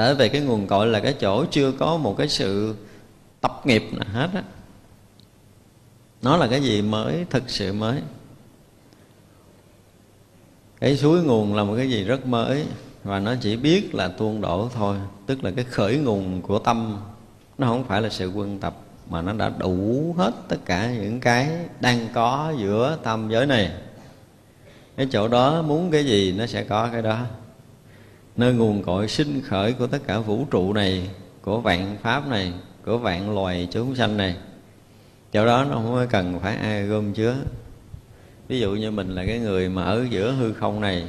trở về cái nguồn cội là cái chỗ chưa có một cái sự tập nghiệp nào hết á. Nó là cái gì mới, thực sự mới. Cái suối nguồn là một cái gì rất mới và nó chỉ biết là tuôn đổ thôi, tức là cái khởi nguồn của tâm. Nó không phải là sự quân tập mà nó đã đủ hết tất cả những cái đang có giữa tâm giới này. Cái chỗ đó muốn cái gì nó sẽ có cái đó nơi nguồn cội sinh khởi của tất cả vũ trụ này, của vạn pháp này, của vạn loài chúng sanh này. Chỗ đó nó không cần phải ai gom chứa. Ví dụ như mình là cái người mà ở giữa hư không này,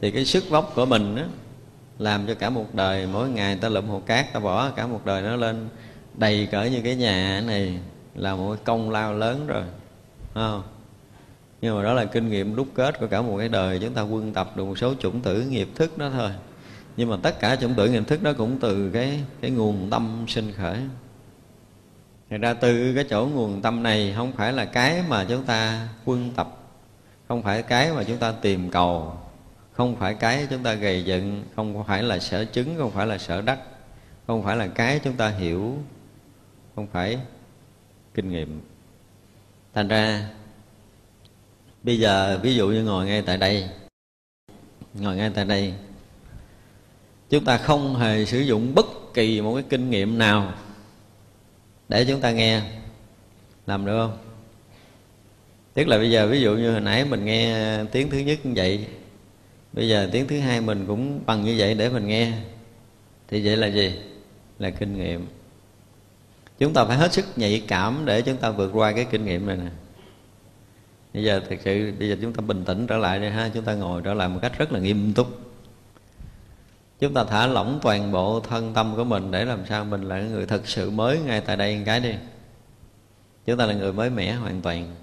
thì cái sức vóc của mình á, làm cho cả một đời, mỗi ngày ta lượm hồ cát, ta bỏ cả một đời nó lên, đầy cỡ như cái nhà này là một công lao lớn rồi không? Nhưng mà đó là kinh nghiệm đúc kết của cả một cái đời. Chúng ta quân tập được một số chủng tử nghiệp thức đó thôi. Nhưng mà tất cả chủng tử nghiệp thức đó cũng từ cái cái nguồn tâm sinh khởi. Thật ra từ cái chỗ nguồn tâm này không phải là cái mà chúng ta quân tập Không phải cái mà chúng ta tìm cầu Không phải cái chúng ta gầy dựng Không phải là sở chứng, không phải là sở đắc Không phải là cái chúng ta hiểu Không phải kinh nghiệm. Thành ra Bây giờ ví dụ như ngồi ngay tại đây. Ngồi ngay tại đây. Chúng ta không hề sử dụng bất kỳ một cái kinh nghiệm nào để chúng ta nghe. Làm được không? Tức là bây giờ ví dụ như hồi nãy mình nghe tiếng thứ nhất như vậy, bây giờ tiếng thứ hai mình cũng bằng như vậy để mình nghe, thì vậy là gì? Là kinh nghiệm. Chúng ta phải hết sức nhạy cảm để chúng ta vượt qua cái kinh nghiệm này nè bây giờ thực sự, bây giờ chúng ta bình tĩnh trở lại đi ha. Chúng ta ngồi trở lại một cách rất là nghiêm túc. Chúng ta thả lỏng toàn bộ thân tâm của mình để làm sao mình là người thật sự mới ngay tại đây cái đi. Chúng ta là người mới mẻ hoàn toàn.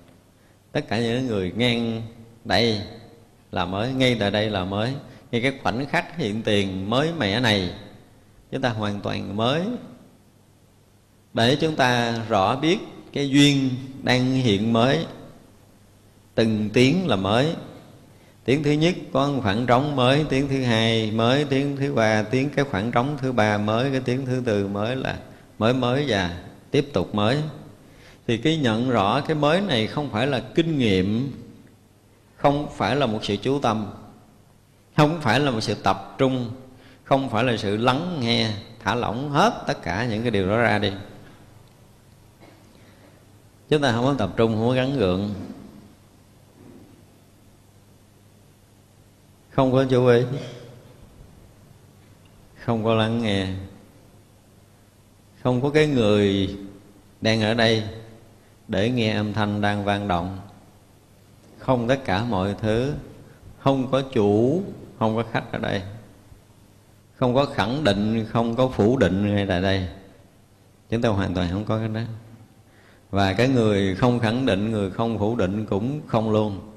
Tất cả những người ngang đây là mới, ngay tại đây là mới. Ngay cái khoảnh khắc hiện tiền mới mẻ này, chúng ta hoàn toàn mới. Để chúng ta rõ biết cái duyên đang hiện mới từng tiếng là mới. Tiếng thứ nhất có khoảng trống mới, tiếng thứ hai mới, tiếng thứ ba, tiếng cái khoảng trống thứ ba mới, cái tiếng thứ tư mới là mới mới và tiếp tục mới. Thì cái nhận rõ cái mới này không phải là kinh nghiệm, không phải là một sự chú tâm, không phải là một sự tập trung, không phải là sự lắng nghe, thả lỏng hết tất cả những cái điều đó ra đi. Chúng ta không có tập trung, không có gắn gượng. Không có chú ý. Không có lắng nghe. Không có cái người đang ở đây để nghe âm thanh đang vang động. Không tất cả mọi thứ. Không có chủ, không có khách ở đây. Không có khẳng định, không có phủ định ngay tại đây. Chúng ta hoàn toàn không có cái đó. Và cái người không khẳng định, người không phủ định cũng không luôn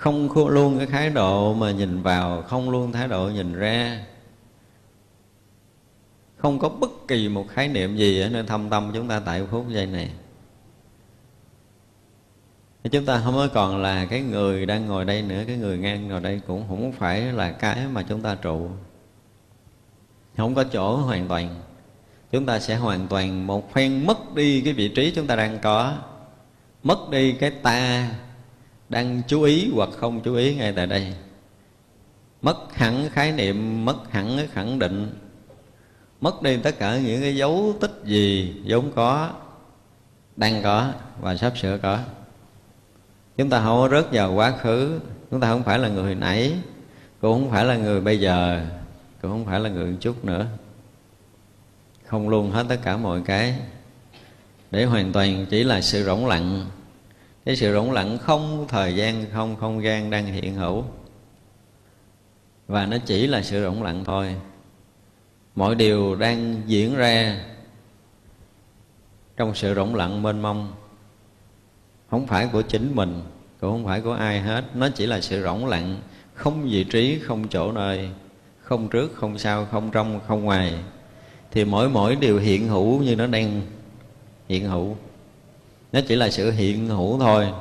không luôn cái thái độ mà nhìn vào, không luôn thái độ nhìn ra. Không có bất kỳ một khái niệm gì ở nơi thâm tâm chúng ta tại phút giây này. Chúng ta không có còn là cái người đang ngồi đây nữa, cái người ngang ngồi đây cũng không phải là cái mà chúng ta trụ. Không có chỗ hoàn toàn. Chúng ta sẽ hoàn toàn một phen mất đi cái vị trí chúng ta đang có, mất đi cái ta đang chú ý hoặc không chú ý ngay tại đây. Mất hẳn khái niệm, mất hẳn cái khẳng định. Mất đi tất cả những cái dấu tích gì vốn có, đang có và sắp sửa có. Chúng ta không rớt vào quá khứ. Chúng ta không phải là người nãy, cũng không phải là người bây giờ, cũng không phải là người chút nữa. Không luôn hết tất cả mọi cái. Để hoàn toàn chỉ là sự rỗng lặng cái sự rỗng lặng không, thời gian không không gian đang hiện hữu. Và nó chỉ là sự rỗng lặng thôi. Mọi điều đang diễn ra trong sự rỗng lặng mênh mông. Không phải của chính mình, cũng không phải của ai hết. Nó chỉ là sự rỗng lặng, không vị trí, không chỗ nơi, không trước, không sau, không trong, không ngoài. Thì mỗi mỗi điều hiện hữu như nó đang hiện hữu nó chỉ là sự hiện hữu thôi.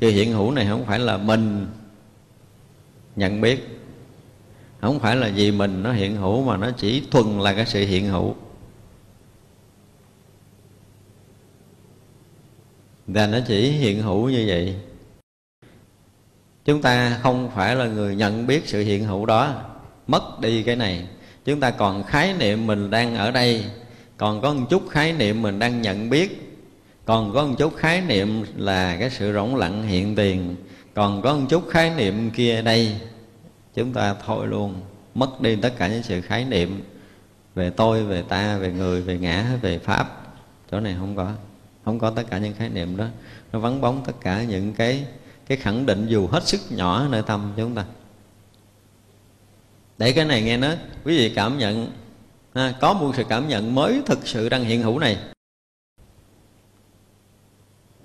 Sự hiện hữu này không phải là mình nhận biết. Không phải là vì mình nó hiện hữu mà nó chỉ thuần là cái sự hiện hữu. Và nó chỉ hiện hữu như vậy. Chúng ta không phải là người nhận biết sự hiện hữu đó. Mất đi cái này. Chúng ta còn khái niệm mình đang ở đây. Còn có một chút khái niệm mình đang nhận biết còn có một chút khái niệm là cái sự rỗng lặng hiện tiền. Còn có một chút khái niệm kia đây chúng ta thôi luôn mất đi tất cả những sự khái niệm về tôi về ta về người về ngã về pháp. Chỗ này không có không có tất cả những khái niệm đó. Nó vắng bóng tất cả những cái cái khẳng định dù hết sức nhỏ nơi tâm chúng ta. Để cái này nghe nó quý vị cảm nhận ha, có một sự cảm nhận mới thực sự đang hiện hữu này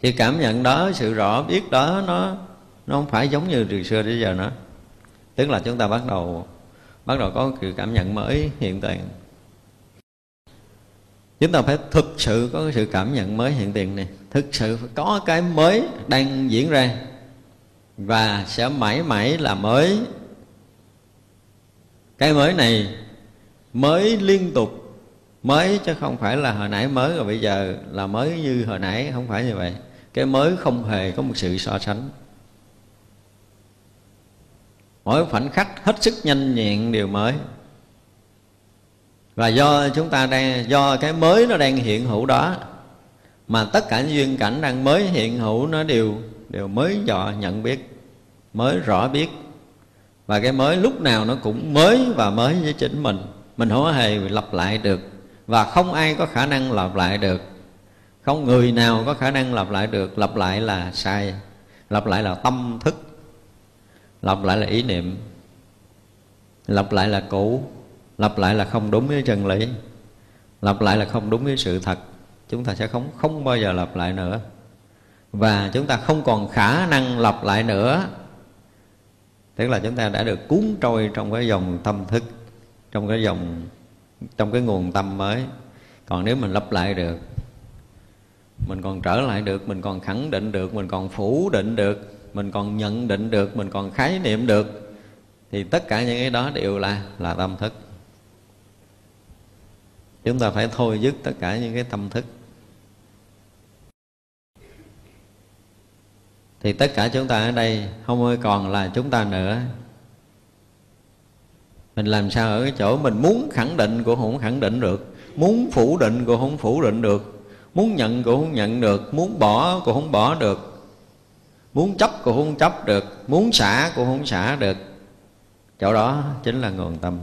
thì cảm nhận đó, sự rõ biết đó, nó nó không phải giống như từ xưa đến giờ nữa. Tức là chúng ta bắt đầu bắt đầu có sự cảm nhận mới hiện tiền. Chúng ta phải thực sự có sự cảm nhận mới hiện tiền này. Thực sự phải có cái mới đang diễn ra và sẽ mãi mãi là mới. Cái mới này mới liên tục mới chứ không phải là hồi nãy mới, rồi bây giờ là mới như hồi nãy, không phải như vậy. Cái mới không hề có một sự so sánh. Mỗi khoảnh khắc hết sức nhanh nhẹn điều mới. Và do chúng ta đang, do cái mới nó đang hiện hữu đó, mà tất cả những duyên cảnh đang mới hiện hữu nó đều đều mới dò nhận biết, mới rõ biết. Và cái mới lúc nào nó cũng mới và mới với chính mình. Mình không hề lặp lại được và không ai có khả năng lặp lại được. Không người nào có khả năng lặp lại được. Lặp lại là sai. Lặp lại là tâm thức. Lặp lại là ý niệm. Lặp lại là cũ. Lặp lại là không đúng với chân lý. Lặp lại là không đúng với sự thật. Chúng ta sẽ không không bao giờ lặp lại nữa. Và chúng ta không còn khả năng lặp lại nữa. Tức là chúng ta đã được cuốn trôi trong cái dòng tâm thức, trong cái dòng trong cái nguồn tâm mới. Còn nếu mình lặp lại được, mình còn trở lại được, mình còn khẳng định được, mình còn phủ định được, mình còn nhận định được, mình còn khái niệm được, thì tất cả những cái đó đều là là tâm thức. Chúng ta phải thôi dứt tất cả những cái tâm thức. Thì tất cả chúng ta ở đây không còn là chúng ta nữa mình làm sao ở cái chỗ mình muốn khẳng định cũng không khẳng định được. Muốn phủ định cũng không phủ định được. Muốn nhận cũng không nhận được. Muốn bỏ cũng không bỏ được. Muốn chấp cũng không chấp được. Muốn xả cũng không xả được. Chỗ đó chính là nguồn tâm.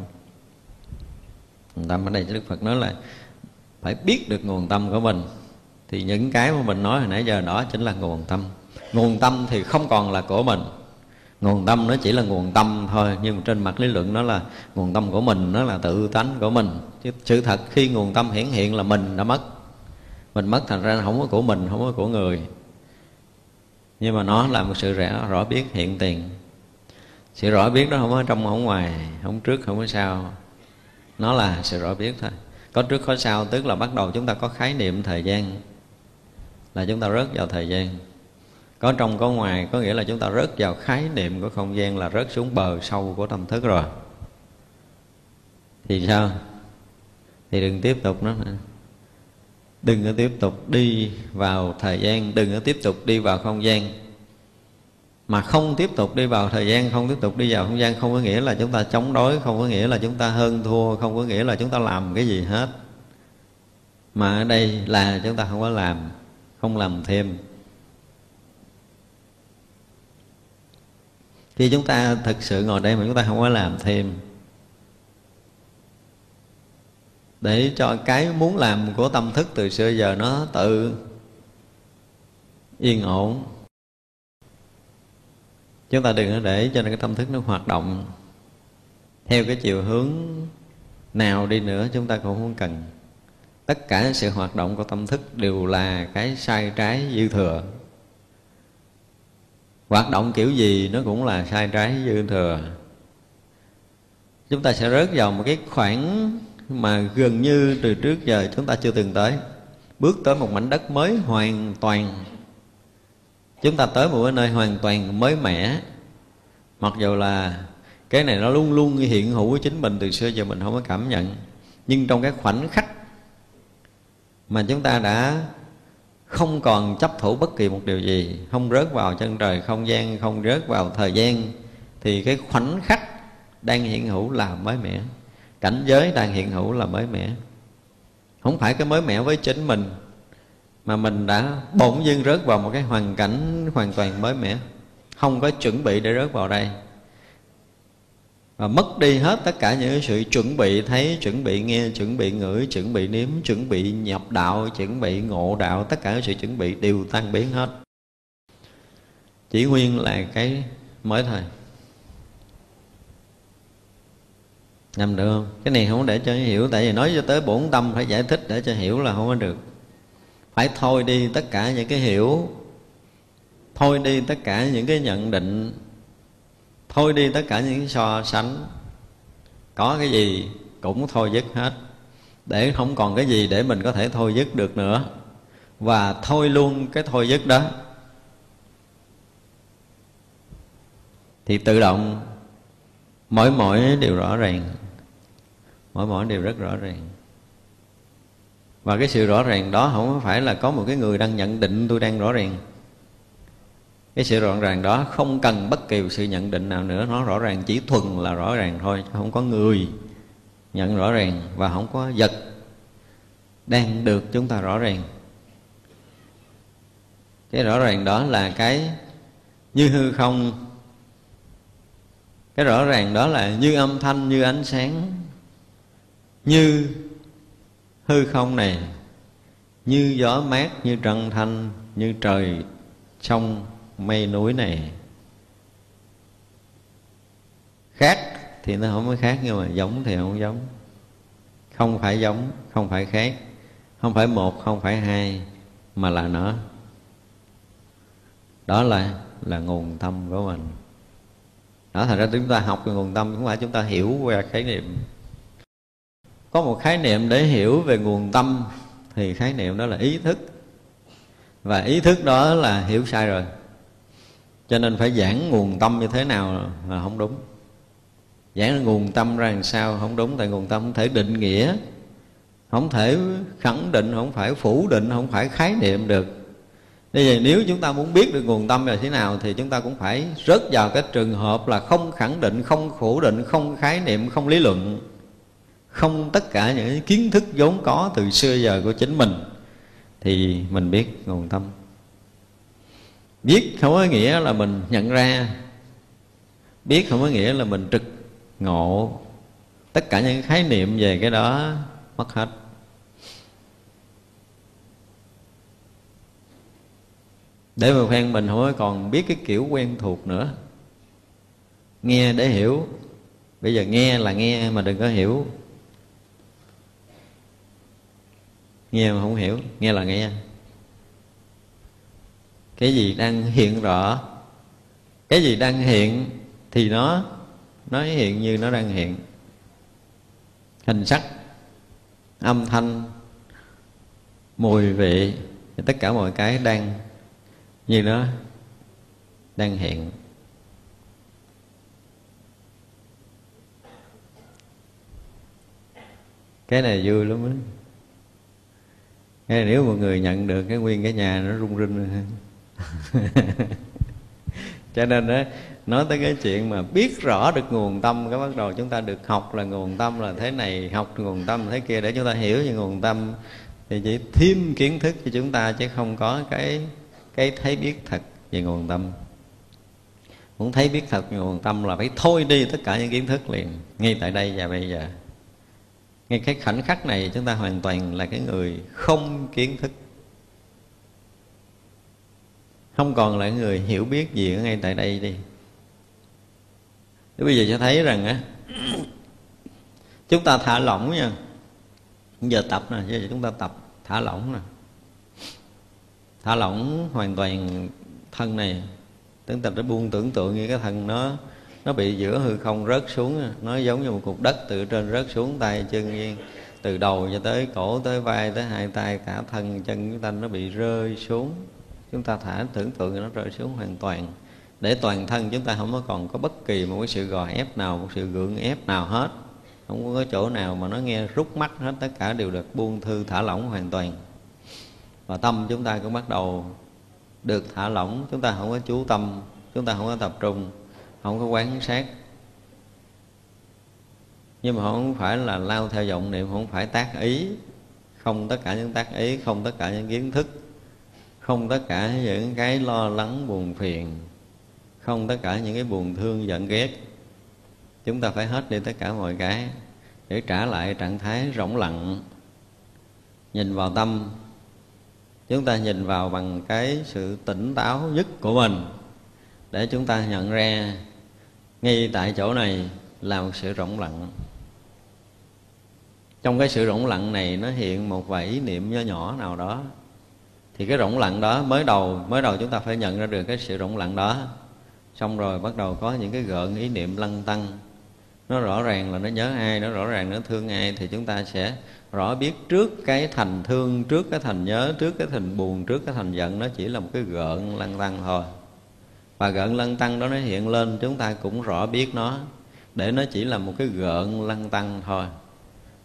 Nguồn tâm ở đây, đức phật nói là phải biết được nguồn tâm của mình. Thì những cái mà mình nói hồi nãy giờ đó chính là nguồn tâm. Nguồn tâm thì không còn là của mình nguồn tâm nó chỉ là nguồn tâm thôi nhưng mà trên mặt lý luận nó là nguồn tâm của mình nó là tự tánh của mình. Chứ sự thật khi nguồn tâm hiển hiện là mình đã mất. Mình mất thành ra không có của mình không có của người. Nhưng mà nó là một sự rõ, rõ biết hiện tiền. Sự rõ biết đó không có trong không ngoài không trước không có sau. Nó là sự rõ biết thôi. Có trước có sau tức là bắt đầu chúng ta có khái niệm thời gian. Là chúng ta rớt vào thời gian có trong, có ngoài, có nghĩa là chúng ta rớt vào khái niệm của không gian là rớt xuống bờ sâu của tâm thức rồi. Thì sao? Thì đừng tiếp tục nó đừng có tiếp tục đi vào thời gian, đừng có tiếp tục đi vào không gian. Mà không tiếp tục đi vào thời gian, không tiếp tục đi vào không gian, không có nghĩa là chúng ta chống đối, không có nghĩa là chúng ta hơn thua, không có nghĩa là chúng ta làm cái gì hết. Mà ở đây là chúng ta không có làm, không làm thêm. Khi chúng ta thực sự ngồi đây mà chúng ta không có làm thêm, để cho cái muốn làm của tâm thức từ xưa giờ nó tự yên ổn. Chúng ta đừng có để cho cái tâm thức nó hoạt động theo cái chiều hướng nào đi nữa, chúng ta cũng không cần. Tất cả sự hoạt động của tâm thức đều là cái sai trái dư thừa hoạt động kiểu gì nó cũng là sai trái dư thừa. Chúng ta sẽ rớt vào một cái khoảng mà gần như từ trước giờ chúng ta chưa từng tới. Bước tới một mảnh đất mới hoàn toàn. Chúng ta tới một cái nơi hoàn toàn mới mẻ. Mặc dù là cái này nó luôn luôn hiện hữu với chính mình từ xưa giờ mình không có cảm nhận. Nhưng trong cái khoảnh khắc mà chúng ta đã không còn chấp thủ bất kỳ một điều gì, không rớt vào chân trời, không gian, không rớt vào thời gian, thì cái khoảnh khắc đang hiện hữu là mới mẻ. Cảnh giới đang hiện hữu là mới mẻ. Không phải cái mới mẻ với chính mình, mà mình đã bỗng dưng rớt vào một cái hoàn cảnh hoàn toàn mới mẻ. Không có chuẩn bị để rớt vào đây và mất đi hết tất cả những sự chuẩn bị thấy, chuẩn bị nghe, chuẩn bị ngửi, chuẩn bị nếm, chuẩn bị nhập đạo, chuẩn bị ngộ đạo, tất cả những sự chuẩn bị đều tan biến hết. Chỉ nguyên là cái mới thôi. Làm được không? Cái này không để cho hiểu, tại vì nói cho tới bổn tâm phải giải thích để cho hiểu là không có được. Phải thôi đi tất cả những cái hiểu, thôi đi tất cả những cái nhận định thôi đi tất cả những so sánh. Có cái gì cũng thôi dứt hết. Để không còn cái gì để mình có thể thôi dứt được nữa. Và thôi luôn cái thôi dứt đó. Thì tự động, mỗi mỗi đều rõ ràng. Mỗi mỗi đều rất rõ ràng. Và cái sự rõ ràng đó không phải là có một cái người đang nhận định tôi đang rõ ràng cái sự rõ ràng đó không cần bất kỳ sự nhận định nào nữa. Nó rõ ràng chỉ thuần là rõ ràng thôi, không có người nhận rõ ràng và không có vật đang được chúng ta rõ ràng. Cái rõ ràng đó là cái như hư không. Cái rõ ràng đó là như âm thanh, như ánh sáng, như hư không này, như gió mát, như trăng thanh, như trời trong mây núi này khác thì nó không có khác, nhưng mà giống thì không giống. Không phải giống, không phải khác, không phải một, không phải hai, mà là nó. Đó là là nguồn tâm của mình. Đó thành ra chúng ta học về nguồn tâm cũng phải chúng ta hiểu qua khái niệm. Có một khái niệm để hiểu về nguồn tâm thì khái niệm đó là ý thức. Và ý thức đó là hiểu sai rồi cho nên phải giảng nguồn tâm như thế nào là không đúng. Giảng nguồn tâm ra làm sao không đúng tại nguồn tâm không thể định nghĩa không thể khẳng định không phải phủ định không phải khái niệm được. Như vậy nếu chúng ta muốn biết được nguồn tâm là thế nào Thì chúng ta cũng phải rớt vào cái trường hợp là không khẳng định, không phủ định, không khái niệm, không lý luận Không tất cả những kiến thức vốn có từ xưa giờ của chính mình Thì mình biết nguồn tâm biết không có nghĩa là mình nhận ra. Biết không có nghĩa là mình trực ngộ. Tất cả những khái niệm về cái đó mất hết. Để mà khoan mình không có còn biết cái kiểu quen thuộc nữa. Nghe để hiểu. Bây giờ nghe là nghe mà đừng có hiểu. Nghe mà không hiểu, nghe là nghe cái gì đang hiện rõ, cái gì đang hiện thì nó nó hiện như nó đang hiện. Hình sắc, âm thanh, mùi vị, tất cả mọi cái đang như nó đang hiện. Cái này vui lắm á. Nếu mọi người nhận được cái nguyên cái nhà nó rung rinh cho nên đó nói tới cái chuyện mà biết rõ được nguồn tâm, cái bắt đầu chúng ta được học là nguồn tâm, là thế này học nguồn tâm, thế kia, để chúng ta hiểu về nguồn tâm, thì chỉ thêm kiến thức cho chúng ta chứ không có cái cái thấy biết thật về nguồn tâm. Muốn thấy biết thật về nguồn tâm là phải thôi đi tất cả những kiến thức liền, ngay tại đây và bây giờ. Ngay cái khoảnh khắc này chúng ta hoàn toàn là cái người không kiến thức không còn là người hiểu biết gì ở ngay tại đây đi. Thế bây giờ cho thấy rằng á, chúng ta thả lỏng nha. Giờ tập nè giờ chúng ta tập thả lỏng nè. Thả lỏng hoàn toàn thân này. Chúng ta đã buông tưởng tượng như cái thân nó nó bị giữa hư không rớt xuống nó giống như một cục đất từ trên rớt xuống tay chân như từ đầu cho tới cổ, tới vai, tới hai tay, cả thân chân chúng ta nó bị rơi xuống chúng ta thả tưởng tượng nó rơi xuống hoàn toàn. Để toàn thân chúng ta không có còn có bất kỳ một cái sự gò ép nào, một sự gượng ép nào hết. Không có chỗ nào mà nó nghe rút mắt hết, tất cả đều được buông thư thả lỏng hoàn toàn. Và tâm chúng ta cũng bắt đầu được thả lỏng. Chúng ta không có chú tâm, chúng ta không có tập trung, không có quán sát. Nhưng mà không phải là lao theo vọng niệm, không phải tác ý. Không tất cả những tác ý, không tất cả những kiến thức không tất cả những cái lo lắng, buồn phiền, không tất cả những cái buồn thương, giận, ghét. Chúng ta phải hết đi tất cả mọi cái để trả lại trạng thái rỗng lặng. Nhìn vào tâm, chúng ta nhìn vào bằng cái sự tỉnh táo nhất của mình để chúng ta nhận ra ngay tại chỗ này là một sự rỗng lặng. Trong cái sự rỗng lặng này nó hiện một vài ý niệm nhỏ nhỏ nào đó thì cái rỗng lặng đó mới đầu mới đầu chúng ta phải nhận ra được cái sự rỗng lặng đó. Xong rồi bắt đầu có những cái gợn ý niệm lăng tăng. Nó rõ ràng là nó nhớ ai, nó rõ ràng nó thương ai, thì chúng ta sẽ rõ biết trước cái thành thương, trước cái thành nhớ, trước cái thành buồn, trước cái thành giận, nó chỉ là một cái gợn lăng tăng thôi. Và gợn lăng tăng đó nó hiện lên, chúng ta cũng rõ biết nó, để nó chỉ là một cái gợn lăng tăng thôi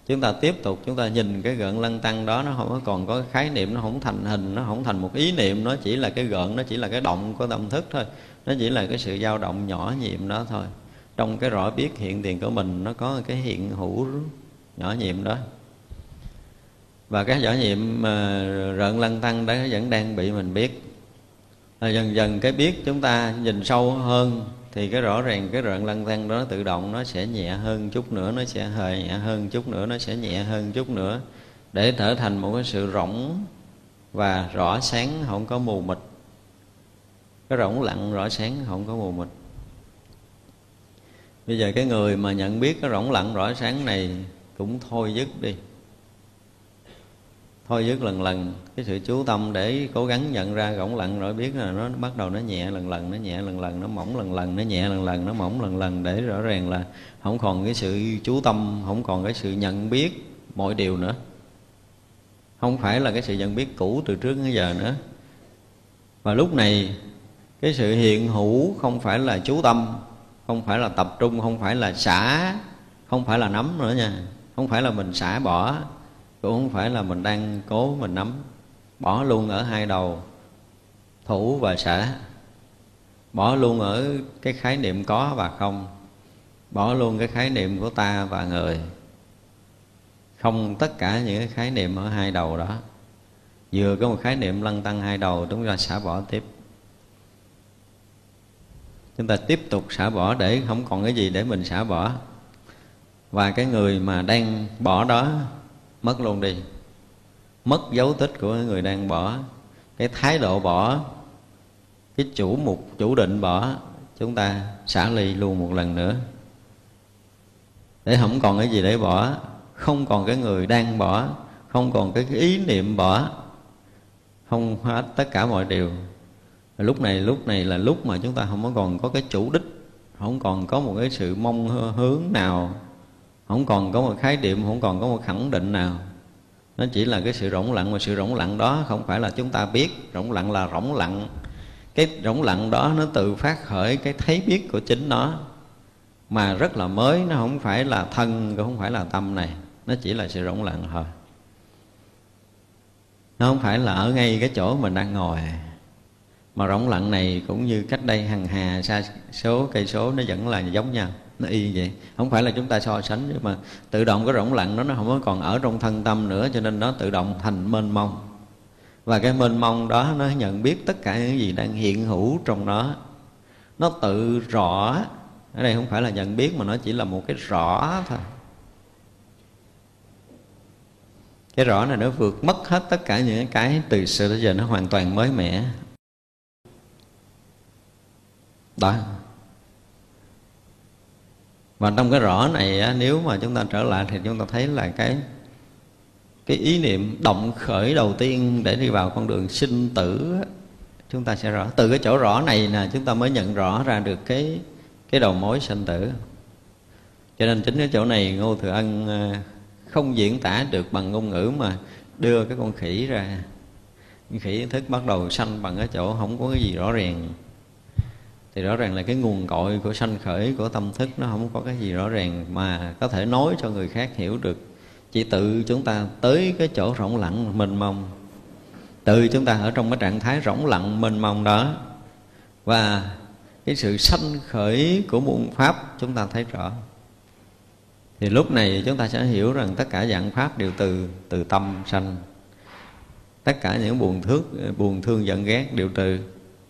chúng ta tiếp tục, chúng ta nhìn cái gợn lăng tăng đó, nó không có còn có khái niệm, nó không thành hình, nó không thành một ý niệm, nó chỉ là cái gợn, nó chỉ là cái động của tâm thức thôi. Nó chỉ là cái sự dao động nhỏ nhiệm đó thôi. Trong cái rõ biết hiện tiền của mình, nó có cái hiện hữu nhỏ nhiệm đó. Và cái nhỏ nhiệm mà rợn lăng tăng đó vẫn đang bị mình biết. Là dần dần cái biết chúng ta nhìn sâu hơn thì cái rõ ràng, cái đoạn lăng tăng đó tự động nó sẽ nhẹ hơn chút nữa, nó sẽ hơi nhẹ hơn chút nữa, nó sẽ nhẹ hơn chút nữa. Để trở thành một cái sự rỗng và rõ sáng, không có mù mịt. Cái rỗng lặng, rõ sáng, không có mù mịt. Bây giờ cái người mà nhận biết cái rỗng lặng, rõ sáng này cũng thôi dứt đi thôi dứt lần lần, cái sự chú tâm để cố gắng nhận ra gỗng lặng rồi biết là nó bắt đầu nó nhẹ lần lần, nó nhẹ lần lần, nó mỏng lần lần, nó nhẹ lần lần, nó mỏng lần lần để rõ ràng là không còn cái sự chú tâm, không còn cái sự nhận biết mọi điều nữa. Không phải là cái sự nhận biết cũ từ trước đến giờ nữa. Và lúc này, cái sự hiện hữu không phải là chú tâm, không phải là tập trung, không phải là xả, không phải là nắm nữa nha. Không phải là mình xả bỏ cũng không phải là mình đang cố mình nắm, bỏ luôn ở hai đầu, thủ và xã bỏ luôn ở cái khái niệm có và không. Bỏ luôn cái khái niệm của ta và người. Không tất cả những cái khái niệm ở hai đầu đó. Vừa có một khái niệm lăn tăng hai đầu chúng ta xả bỏ tiếp. Chúng ta tiếp tục xả bỏ để không còn cái gì để mình xả bỏ. Và cái người mà đang bỏ đó mất luôn đi. Mất dấu tích của người đang bỏ, cái thái độ bỏ, cái chủ mục, chủ định bỏ, chúng ta xả ly luôn một lần nữa. Để không còn cái gì để bỏ, không còn cái người đang bỏ, không còn cái ý niệm bỏ, không hết tất cả mọi điều. Lúc này lúc này là lúc mà chúng ta không có còn có cái chủ đích, không còn có một cái sự mong hướng nào không còn có một khái niệm, không còn có một khẳng định nào. Nó chỉ là cái sự rỗng lặng, mà sự rỗng lặng đó không phải là chúng ta biết. Rỗng lặng là rỗng lặng. Cái rỗng lặng đó nó tự phát khởi cái thấy biết của chính nó. Mà rất là mới, nó không phải là thân, cũng không phải là tâm này. Nó chỉ là sự rỗng lặng thôi. Nó không phải là ở ngay cái chỗ mình đang ngồi. Mà rỗng lặng này cũng như cách đây hằng hà xa số, cây số nó vẫn là giống nhau nó y vậy. Không phải là chúng ta so sánh nhưng mà tự động cái rỗng lặng đó, nó không có còn ở trong thân tâm nữa, cho nên nó tự động thành mênh mông. Và cái mênh mông đó, nó nhận biết tất cả những gì đang hiện hữu trong nó. Nó tự rõ. Ở đây không phải là nhận biết, mà nó chỉ là một cái rõ thôi. Cái rõ này nó vượt mất hết tất cả những cái từ xưa tới giờ, nó hoàn toàn mới mẻ. Đó và trong cái rõ này á, nếu mà chúng ta trở lại thì chúng ta thấy là cái cái ý niệm động khởi đầu tiên để đi vào con đường sinh tử chúng ta sẽ rõ. Từ cái chỗ rõ này nè chúng ta mới nhận rõ ra được cái cái đầu mối sinh tử. Cho nên chính cái chỗ này ngô thừa ân à, không diễn tả được bằng ngôn ngữ mà đưa cái con khỉ ra. Con khỉ thức bắt đầu sanh bằng cái chỗ không có cái gì rõ ràng thì rõ ràng là cái nguồn cội của sanh khởi, của tâm thức nó không có cái gì rõ ràng mà có thể nói cho người khác hiểu được. Chỉ tự chúng ta tới cái chỗ rỗng lặng mênh mông. Tự chúng ta ở trong cái trạng thái rỗng lặng mênh mông đó. Và cái sự sanh khởi của muôn pháp chúng ta thấy rõ. Thì lúc này chúng ta sẽ hiểu rằng tất cả dạng pháp đều từ từ tâm sanh. Tất cả những buồn thước, buồn thương giận ghét đều từ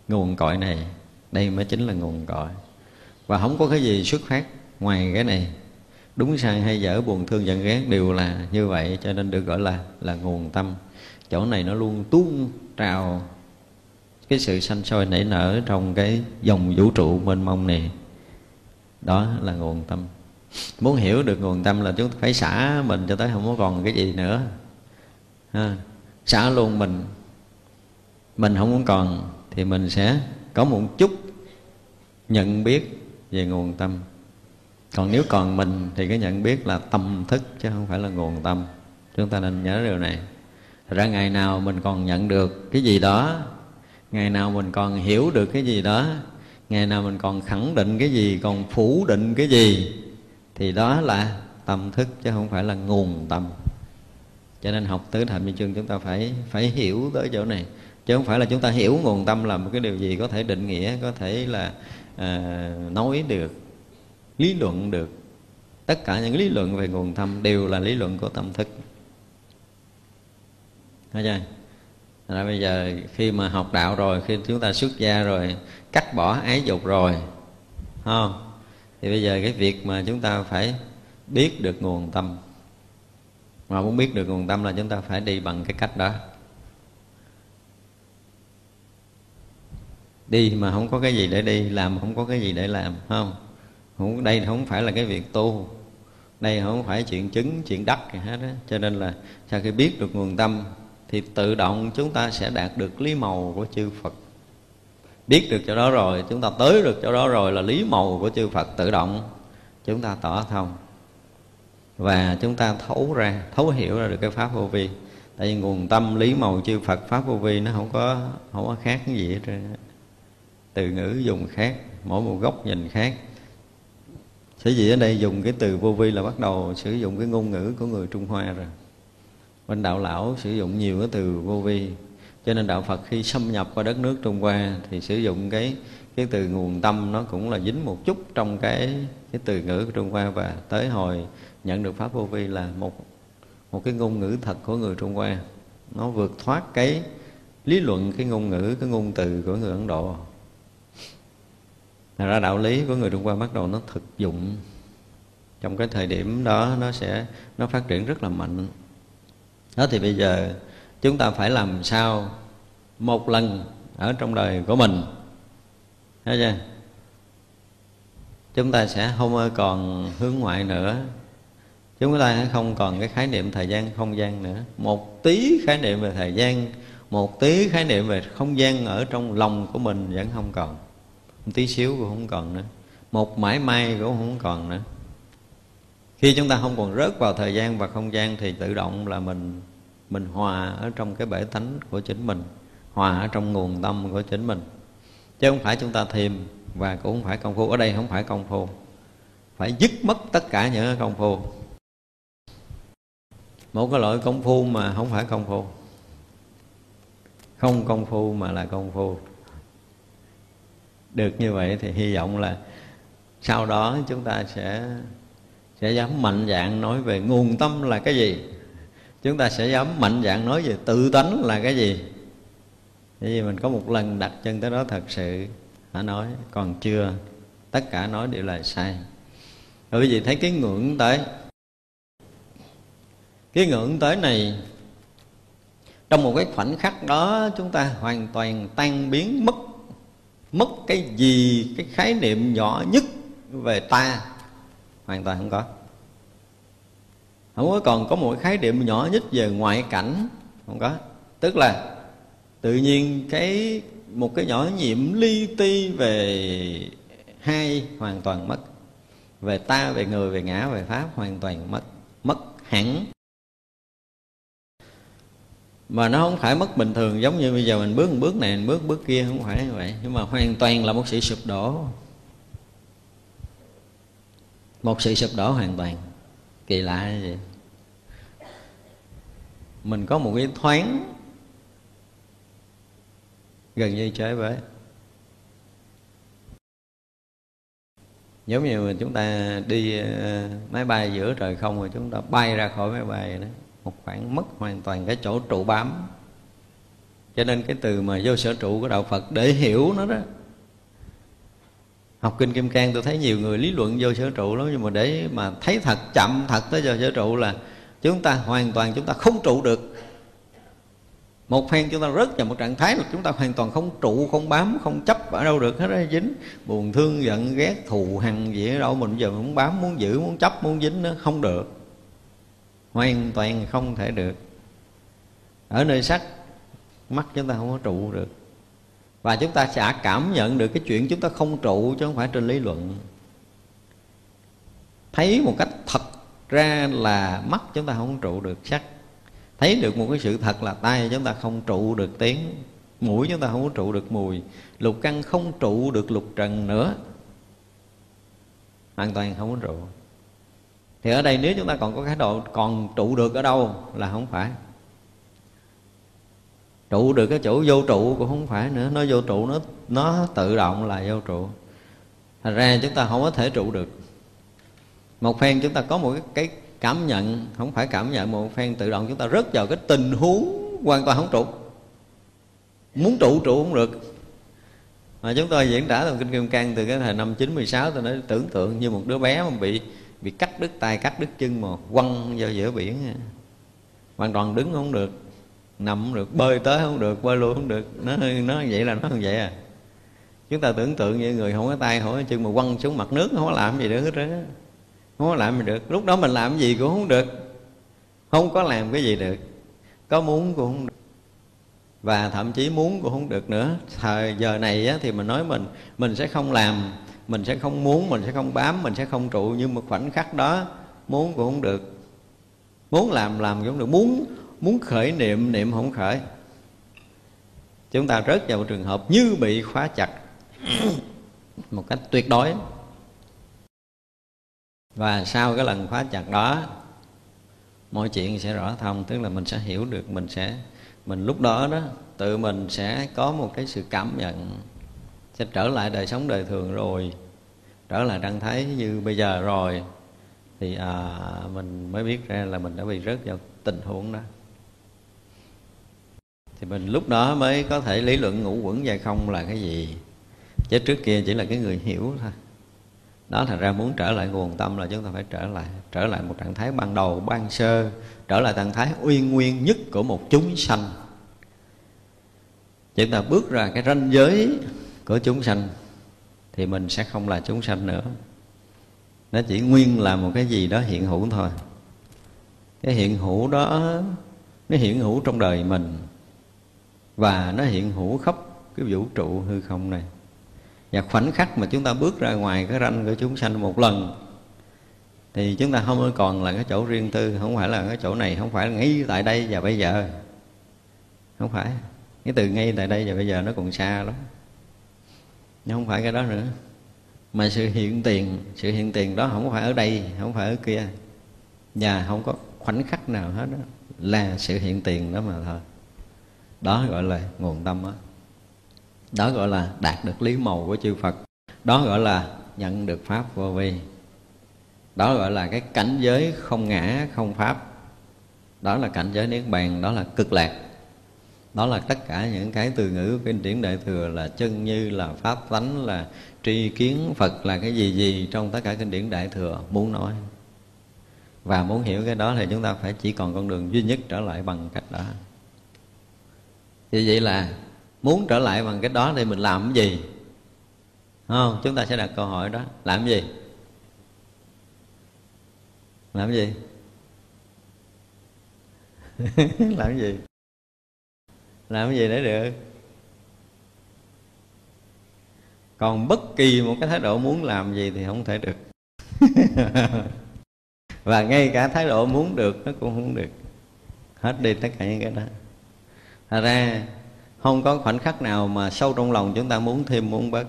nguồn cội này đây mới chính là nguồn cội. Và không có cái gì xuất phát ngoài cái này. Đúng sai hay dở, buồn thương giận ghét, đều là như vậy, cho nên được gọi là là nguồn tâm. Chỗ này nó luôn tuôn trào cái sự sanh sôi nảy nở trong cái dòng vũ trụ mênh mông này. Đó là nguồn tâm. Muốn hiểu được nguồn tâm là chúng ta phải xả mình cho tới không có còn cái gì nữa. Ha. xả luôn mình. Mình không muốn còn thì mình sẽ có một chút nhận biết về nguồn tâm. Còn nếu còn mình thì cái nhận biết là tâm thức chứ không phải là nguồn tâm. Chúng ta nên nhớ điều này. Thật ra ngày nào mình còn nhận được cái gì đó, ngày nào mình còn hiểu được cái gì đó, ngày nào mình còn khẳng định cái gì, còn phủ định cái gì, thì đó là tâm thức chứ không phải là nguồn tâm. Cho nên học tứ thành minh chương chúng ta phải phải hiểu tới chỗ này chứ không phải là chúng ta hiểu nguồn tâm là một cái điều gì có thể định nghĩa có thể là à, nói được lý luận được tất cả những lý luận về nguồn tâm đều là lý luận của tâm thức Thấy chưa? Rồi bây giờ khi mà học đạo rồi, khi chúng ta xuất gia rồi, cắt bỏ ái dục rồi, không? Thì bây giờ cái việc mà chúng ta phải biết được nguồn tâm mà muốn biết được nguồn tâm là chúng ta phải đi bằng cái cách đó đi mà không có cái gì để đi, làm không có cái gì để làm không? Không, đây không phải là cái việc tu. Đây không phải chuyện chứng, chuyện đắc gì hết á. Cho nên là sau khi biết được nguồn tâm thì tự động chúng ta sẽ đạt được lý màu của chư Phật. Biết được chỗ đó rồi, chúng ta tới được chỗ đó rồi là lý màu của chư Phật tự động chúng ta tỏ thông. Và chúng ta thấu ra, thấu hiểu ra được cái pháp vô vi. Tại vì nguồn tâm lý màu chư Phật, pháp vô vi nó không có không có khác cái gì hết trơn từ ngữ dùng khác, mỗi một góc nhìn khác. Sở dĩ ở đây dùng cái từ vô vi là bắt đầu sử dụng cái ngôn ngữ của người Trung Hoa rồi. Bên đạo lão sử dụng nhiều cái từ vô vi, cho nên đạo Phật khi xâm nhập qua đất nước Trung Hoa thì sử dụng cái cái từ nguồn tâm nó cũng là dính một chút trong cái cái từ ngữ của Trung Hoa. Và tới hồi nhận được pháp vô vi là một một cái ngôn ngữ thật của người Trung Hoa. Nó vượt thoát cái lý luận, cái ngôn ngữ, cái ngôn từ của người Ấn Độ. Thật ra đạo lý của người Trung Hoa bắt đầu nó thực dụng. Trong cái thời điểm đó, nó sẽ, nó phát triển rất là mạnh. Đó thì bây giờ, chúng ta phải làm sao một lần ở trong đời của mình? Thấy chưa? Chúng ta sẽ không còn hướng ngoại nữa. Chúng ta không còn cái khái niệm thời gian không gian nữa. Một tí khái niệm về thời gian, một tí khái niệm về không gian ở trong lòng của mình vẫn không còn một tí xíu cũng không còn nữa. Một mãi may cũng không còn nữa. Khi chúng ta không còn rớt vào thời gian và không gian thì tự động là mình mình hòa ở trong cái bể tánh của chính mình, hòa ở trong nguồn tâm của chính mình. Chứ không phải chúng ta thiềm và cũng không phải công phu. Ở đây không phải công phu. Phải dứt mất tất cả những công phu. Một cái loại công phu mà không phải công phu. Không công phu mà là công phu được như vậy thì hy vọng là sau đó chúng ta sẽ sẽ dám mạnh dạng nói về nguồn tâm là cái gì. Chúng ta sẽ dám mạnh dạng nói về tự tánh là cái gì. Bởi vì mình có một lần đặt chân tới đó thật sự đã nói, còn chưa tất cả nói đều là sai. Rồi quý vị thấy cái ngưỡng tới. Cái ngưỡng tới này, trong một cái khoảnh khắc đó chúng ta hoàn toàn tan biến mất mất cái gì, cái khái niệm nhỏ nhất về ta? Hoàn toàn không có. Không có còn có một khái niệm nhỏ nhất về ngoại cảnh, không có. Tức là tự nhiên cái, một cái nhỏ nhiệm li ti về hai hoàn toàn mất. Về ta, về người, về ngã, về pháp hoàn toàn mất mất hẳn mà nó không phải mất bình thường, giống như bây giờ mình bước một bước này, mình bước bước kia, không phải như vậy. Nhưng mà hoàn toàn là một sự sụp đổ. Một sự sụp đổ hoàn toàn. Kỳ lạ như vậy mình có một cái thoáng gần như trái với giống như chúng ta đi ờ, máy bay giữa trời không rồi chúng ta bay ra khỏi máy bay đó một khoảng mất hoàn toàn cái chỗ trụ bám. Cho nên cái từ mà vô sở trụ của đạo phật để hiểu nó đó. Học kinh kim cang tôi thấy nhiều người lý luận vô sở trụ lắm, nhưng mà để mà thấy thật, chậm thật tới vô sở trụ là chúng ta hoàn toàn chúng ta không trụ được. Một phen chúng ta rớt vào một trạng thái là chúng ta hoàn toàn không trụ, không bám, không chấp ở đâu được hết á, dính. Buồn thương, giận, ghét, thù, hằn gì ở đâu mình giờ muốn bám, muốn giữ, muốn chấp, muốn dính nó không được hoàn toàn không thể được. Ở nơi sắc, mắt chúng ta không có trụ được. Và chúng ta sẽ cảm nhận được cái chuyện chúng ta không trụ chứ không phải trên lý luận. Thấy một cách thật ra là mắt chúng ta không trụ được sắc. Thấy được một cái sự thật là tay chúng ta không trụ được tiếng, mũi chúng ta không có trụ được mùi, lục căn không trụ được lục trần nữa. Hoàn toàn không có trụ thì ở đây nếu chúng ta còn có cái độ còn trụ được ở đâu là không phải. Trụ được cái chỗ vô trụ cũng không phải nữa. Nó vô trụ nó nó tự động là vô trụ. Thành ra chúng ta không có thể trụ được. Một phen chúng ta có một cái, cảm nhận không phải cảm nhận một phen tự động chúng ta rớt vào cái tình huống hoàn toàn không trụ. Muốn trụ trụ không được. Mà chúng tôi diễn tả trong kinh kim cang từ cái thời năm chín mười sáu tôi nói tưởng tượng như một đứa bé mà bị bị cắt đứt tay cắt đứt chân mà quăng vào giữa biển. Hoàn toàn đứng không được nằm không được bơi tới không được bơi luôn không được. Nó nó vậy là nó không vậy à. Chúng ta tưởng tượng như người không có tay không có chân mà quăng xuống mặt nước không có làm gì được hết trơn không có làm gì được. Lúc đó mình làm gì cũng không được. Không có làm cái gì được. Có muốn cũng không được. Và thậm chí muốn cũng không được nữa. Thời giờ này á, thì mình nói mình mình sẽ không làm mình sẽ không muốn, mình sẽ không bám, mình sẽ không trụ, nhưng một khoảnh khắc đó, muốn cũng không được. Muốn làm làm cũng không được. Muốn muốn khởi niệm niệm không khởi. Chúng ta rớt vào một trường hợp như bị khóa chặt. Một cách tuyệt đối. Và sau cái lần khóa chặt đó, mọi chuyện sẽ rõ thông, tức là mình sẽ hiểu được, mình sẽ, mình lúc đó đó, tự mình sẽ có một cái sự cảm nhận sẽ trở lại đời sống đời thường rồi trở lại trạng thái như bây giờ rồi thì à, mình mới biết ra là mình đã bị rớt vào tình huống đó. Thì mình lúc đó mới có thể lý luận ngũ quẩn dài không là cái gì. Chứ trước kia chỉ là cái người hiểu thôi. Đó thành ra muốn trở lại nguồn tâm là chúng ta phải trở lại trở lại một trạng thái ban đầu ban sơ trở lại trạng thái uyên nguyên nhất của một chúng sanh. Chúng ta bước ra cái ranh giới của chúng sanh, thì mình sẽ không là chúng sanh nữa. Nó chỉ nguyên là một cái gì đó hiện hữu thôi. Cái hiện hữu đó, nó hiện hữu trong đời mình, và nó hiện hữu khắp cái vũ trụ hư không này. Và khoảnh khắc mà chúng ta bước ra ngoài cái ranh của chúng sanh một lần, thì chúng ta không còn là cái chỗ riêng tư, không phải là cái chỗ này, không phải là ngay tại đây và bây giờ. Không phải. Cái từ ngay tại đây và bây giờ nó còn xa lắm nhưng không phải cái đó nữa. Mà sự hiện tiền, sự hiện tiền đó không phải ở đây, không phải ở kia. Và không có khoảnh khắc nào hết đó là sự hiện tiền đó mà thôi. Đó gọi là nguồn tâm đó đó gọi là đạt được lý màu của chư Phật. Đó gọi là nhận được pháp vô vi. Đó gọi là cái cảnh giới không ngã, không pháp. Đó là cảnh giới niết bàn, đó là cực lạc đó là tất cả những cái từ ngữ kinh điển đại thừa là chân như, là pháp tánh, là tri kiến, phật là cái gì gì trong tất cả kinh điển đại thừa, muốn nói. Và muốn hiểu cái đó thì chúng ta phải chỉ còn con đường duy nhất trở lại bằng cách đó. Vì vậy là muốn trở lại bằng cái đó thì mình làm cái gì? Không? Chúng ta sẽ đặt câu hỏi đó. Làm cái gì? Làm cái gì? Làm cái gì? Làm cái gì để được? Còn bất kỳ một cái thái độ muốn làm gì thì không thể được. Và ngay cả thái độ muốn được nó cũng không được. Hết đi tất cả những cái đó. Thật ra, không có khoảnh khắc nào mà sâu trong lòng chúng ta muốn thêm muốn bớt.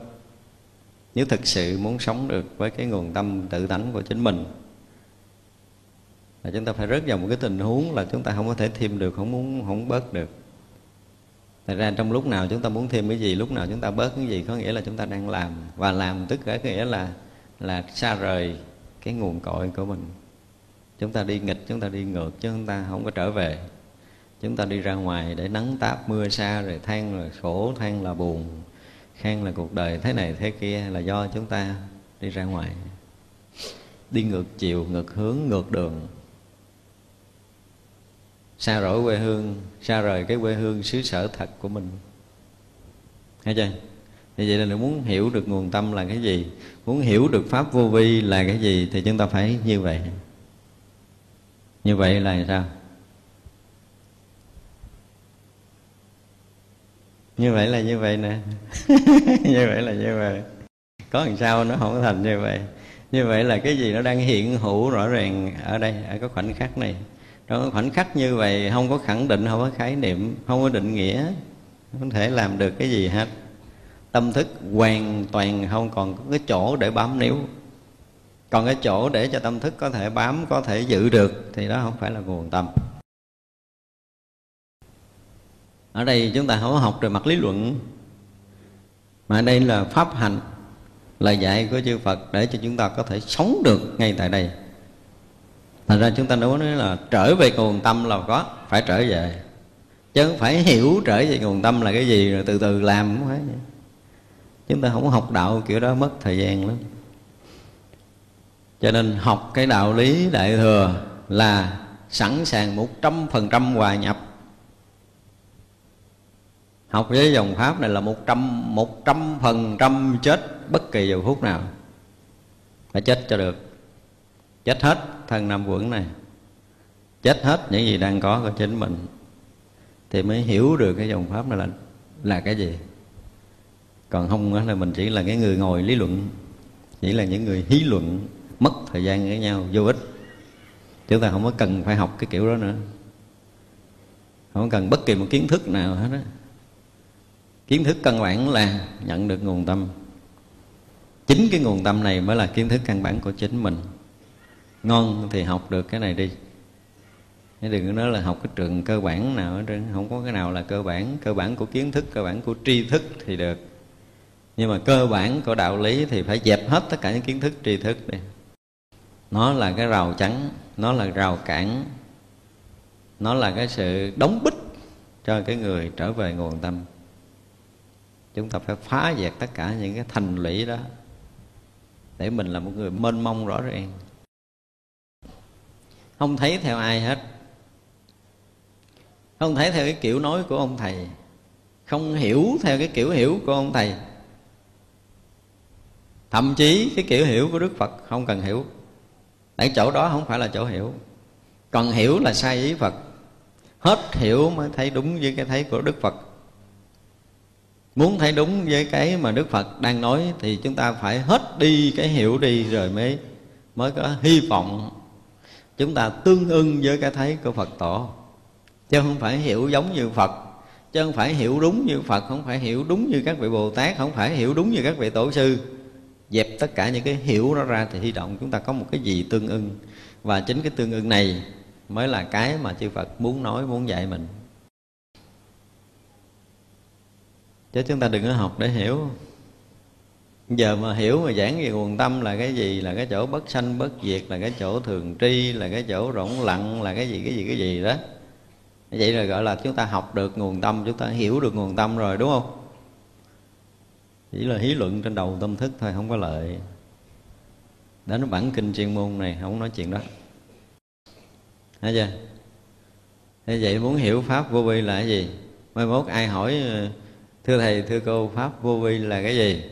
Nếu thực sự muốn sống được với cái nguồn tâm tự tánh của chính mình, là chúng ta phải rớt vào một cái tình huống là chúng ta không có thể thêm được, không muốn, không bớt được. Thật ra trong lúc nào chúng ta muốn thêm cái gì, lúc nào chúng ta bớt cái gì, có nghĩa là chúng ta đang làm. Và làm tức cả có nghĩa là là xa rời cái nguồn cội của mình. Chúng ta đi nghịch, chúng ta đi ngược, chứ chúng ta không có trở về. Chúng ta đi ra ngoài để nắng táp, mưa xa rồi than rồi khổ, than là buồn, khen là cuộc đời thế này thế kia, là do chúng ta đi ra ngoài. Đi ngược chiều, ngược hướng, ngược đường xa rỗi quê hương, xa rời cái quê hương xứ sở thật của mình. Thấy chưa? Như vậy là muốn hiểu được nguồn tâm là cái gì, muốn hiểu được pháp vô vi là cái gì thì chúng ta phải như vậy. Như vậy là sao? Như vậy là như vậy nè. Như vậy là như vậy. Có làm sao nó không thành như vậy? Như vậy là cái gì nó đang hiện hữu rõ ràng ở đây, ở cái khoảnh khắc này? Trong khoảnh khắc như vậy không có khẳng định, không có khái niệm, không có định nghĩa, không thể làm được cái gì hết. Tâm thức hoàn toàn không còn có cái chỗ để bám níu. Còn cái chỗ để cho tâm thức có thể bám, có thể giữ được, thì đó không phải là nguồn tâm. Ở đây chúng ta không có học về mặt lý luận, mà đây là pháp hành lời dạy của chư Phật để cho chúng ta có thể sống được ngay tại đây thành ra chúng ta nói là trở về nguồn tâm là có, phải trở về. Chứ không phải hiểu trở về nguồn tâm là cái gì, rồi từ từ làm không phải vậy. Chúng ta không có học đạo, kiểu đó mất thời gian lắm. Cho nên học cái đạo lý đại thừa là sẵn sàng một trăm phần trăm hòa nhập. Học với dòng pháp này là một trăm một trăm phần trăm chết bất kỳ giờ phút nào. Phải chết cho được chết hết thân năm quẩn này. Chết hết những gì đang có của chính mình. Thì mới hiểu được cái dòng pháp này là là cái gì. Còn không là mình chỉ là cái người ngồi lý luận, chỉ là những người hí luận, mất thời gian với nhau, vô ích. Chúng ta không có cần phải học cái kiểu đó nữa. Không cần bất kỳ một kiến thức nào hết á. Kiến thức căn bản là nhận được nguồn tâm. Chính cái nguồn tâm này mới là kiến thức căn bản của chính mình ngon thì học được cái này đi. Chứ đừng có nói là học cái trường cơ bản nào ở trên Không có cái nào là cơ bản. Cơ bản của kiến thức, cơ bản của tri thức thì được. Nhưng mà cơ bản của đạo lý thì phải dẹp hết tất cả những kiến thức tri thức đi. Nó là cái rào chắn Nó là rào cản Nó là cái sự đóng bích cho cái người trở về nguồn tâm. Chúng ta phải phá dẹp tất cả những cái thành lũy đó Để mình là một người mênh mông rõ ràng không thấy theo ai hết. Không thấy theo cái kiểu nói của ông thầy. Không hiểu theo cái kiểu hiểu của ông thầy. Thậm chí cái kiểu hiểu của đức phật không cần hiểu. Tại chỗ đó không phải là chỗ hiểu. Còn hiểu là sai ý phật. Hết hiểu mới thấy đúng với cái thấy của đức phật. Muốn thấy đúng với cái mà đức phật đang nói thì chúng ta phải hết đi cái hiểu đi rồi mới mới có hy vọng chúng ta tương ưng với cái thấy của phật tổ. Chứ không phải hiểu giống như phật. Chứ không phải hiểu đúng như phật, không phải hiểu đúng như các vị bồ tát, không phải hiểu đúng như các vị tổ sư. Dẹp tất cả những cái hiểu đó ra thì hy vọng chúng ta có một cái gì tương ưng. Và chính cái tương ưng này mới là cái mà chư phật muốn nói, muốn dạy mình. Chứ chúng ta đừng có học để hiểu giờ mà hiểu mà giảng về nguồn tâm là cái gì? Là cái chỗ bất sanh, bất diệt, là cái chỗ thường tri, là cái chỗ rỗng lặng, là cái gì cái gì cái gì đó. Vậy rồi gọi là chúng ta học được nguồn tâm, chúng ta hiểu được nguồn tâm rồi, đúng không? Chỉ là hí luận trên đầu tâm thức thôi, không có lợi. Đến bản kinh chuyên môn này, không nói chuyện đó. Thấy chưa? Thế vậy muốn hiểu pháp vô vi là cái gì? Mai mốt ai hỏi, thưa thầy, thưa cô, pháp vô vi là cái gì?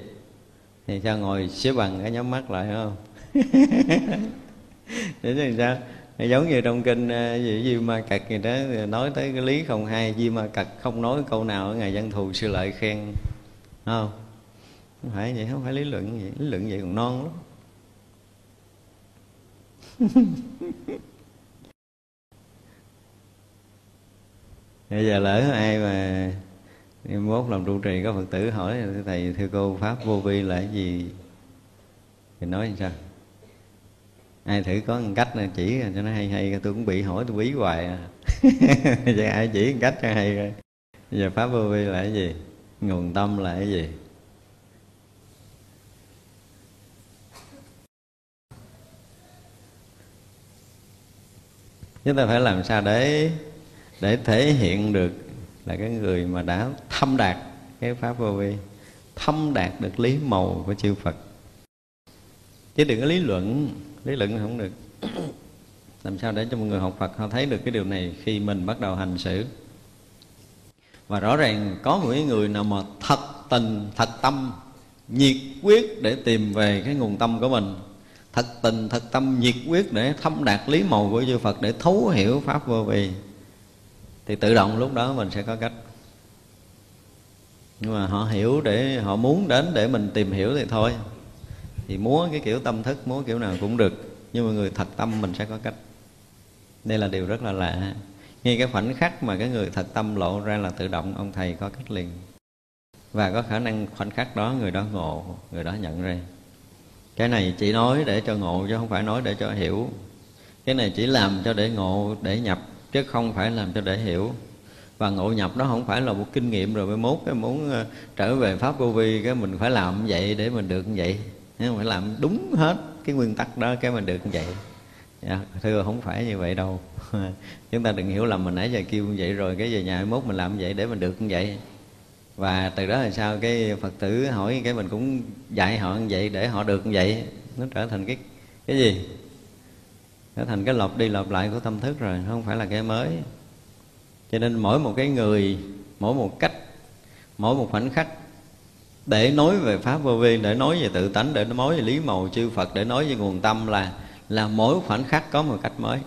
Thì sao ngồi xếp bằng cái nhắm mắt lại không? Để làm sao? Giống như trong kinh ờ, gì di ma cật gì đó nói tới cái lý không hai di ma cật không nói câu nào ở ngày dân thù sư lợi khen không? Không phải vậy không phải lý luận vậy. Lý luận vậy còn non lắm. Bây giờ lỡ ai mà mốt làm trụ trì có phật tử hỏi, thầy, thưa cô, pháp vô vi là cái gì? Thì nói sao? Ai thử có một cách chỉ cho nó hay hay, tôi cũng bị hỏi, tôi bí hoài à. Vậy dạ, ai chỉ một cách cho hay rồi. Bây giờ pháp vô vi là cái gì? Nguồn tâm là cái gì? Chúng ta phải làm sao để để thể hiện được là cái người mà đã thâm đạt cái pháp vô vi, thâm đạt được lý màu của chư Phật. Chứ đừng có lý luận lý luận không được. Làm sao để cho mọi người học Phật họ thấy được cái điều này khi mình bắt đầu hành xử? Và rõ ràng có một người nào mà thật tình, thật tâm, nhiệt quyết để tìm về cái nguồn tâm của mình, thật tình, thật tâm, nhiệt quyết để thâm đạt lý màu của chư Phật để thấu hiểu pháp vô vi thì tự động lúc đó mình sẽ có cách. Nhưng mà họ hiểu để, họ muốn đến để mình tìm hiểu thì thôi. Thì múa cái kiểu tâm thức, múa kiểu nào cũng được. Nhưng mà người thật tâm mình sẽ có cách. Đây là điều rất là lạ. Ngay cái khoảnh khắc mà cái người thật tâm lộ ra là tự động ông thầy có cách liền. Và có khả năng khoảnh khắc đó người đó ngộ, người đó nhận ra. Cái này chỉ nói để cho ngộ chứ không phải nói để cho hiểu. Cái này chỉ làm cho để ngộ, để nhập chứ không phải làm cho để hiểu. Và ngộ nhập đó không phải là một kinh nghiệm rồi mới mốt cái muốn ờ, trở về pháp vô vi cái mình phải làm vậy để mình được như vậy. Phải làm đúng hết cái nguyên tắc đó cái mình được như vậy. Dạ, thưa không phải như vậy đâu. Chúng ta đừng hiểu lầm mình nãy giờ kêu như vậy rồi cái về nhà mốt mình làm vậy để mình được như vậy. Và từ đó là sao cái phật tử hỏi cái mình cũng dạy họ như vậy để họ được như vậy. Nó trở thành cái cái gì? Nó thành cái lọc đi lọc lại của tâm thức rồi, không phải là cái mới. Cho nên mỗi một cái người, mỗi một cách, mỗi một khoảnh khắc để nói về pháp vô vi, để nói về tự tánh, để nói về lý màu chư phật, để nói về nguồn tâm là là mỗi khoảnh khắc có một cách mới.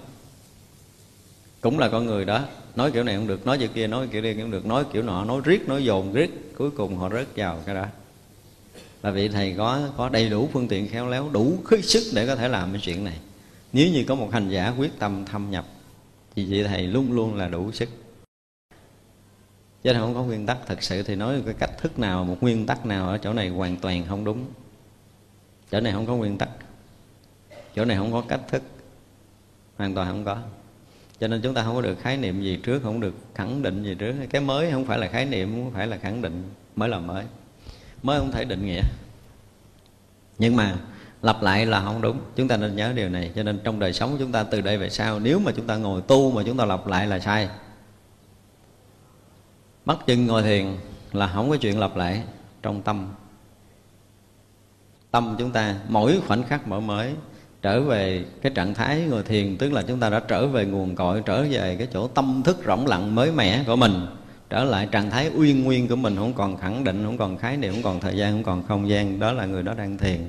Cũng là con người đó, nói kiểu này không được, nói kiểu kia, nói kiểu kia cũng được, nói kiểu nọ, nói riết, nói dồn riết, cuối cùng họ rớt vào cái đó. Là vị thầy có có đầy đủ phương tiện khéo léo, đủ khí sức để có thể làm cái chuyện này nếu như có một hành giả quyết tâm thâm nhập, thì vị thầy luôn luôn là đủ sức. Chứ không có nguyên tắc thật sự thì nói cái cách thức nào, một nguyên tắc nào ở chỗ này hoàn toàn không đúng. Chỗ này không có nguyên tắc. Chỗ này không có cách thức. Hoàn toàn không có. Cho nên chúng ta không có được khái niệm gì trước, không được khẳng định gì trước. Cái mới không phải là khái niệm, không phải là khẳng định. Mới là mới. Mới không thể định nghĩa. Nhưng mà lặp lại là không đúng. Chúng ta nên nhớ điều này, cho nên trong đời sống chúng ta từ đây về sau, nếu mà chúng ta ngồi tu mà chúng ta lặp lại là sai. Bắt chân ngồi thiền là không có chuyện lặp lại trong tâm. Tâm chúng ta, mỗi khoảnh khắc mở mới, trở về cái trạng thái ngồi thiền, tức là chúng ta đã trở về nguồn cội, trở về cái chỗ tâm thức rỗng lặng mới mẻ của mình, trở lại trạng thái uyên nguyên của mình, không còn khẳng định, không còn khái niệm, không còn thời gian, không còn không gian, đó là người đó đang thiền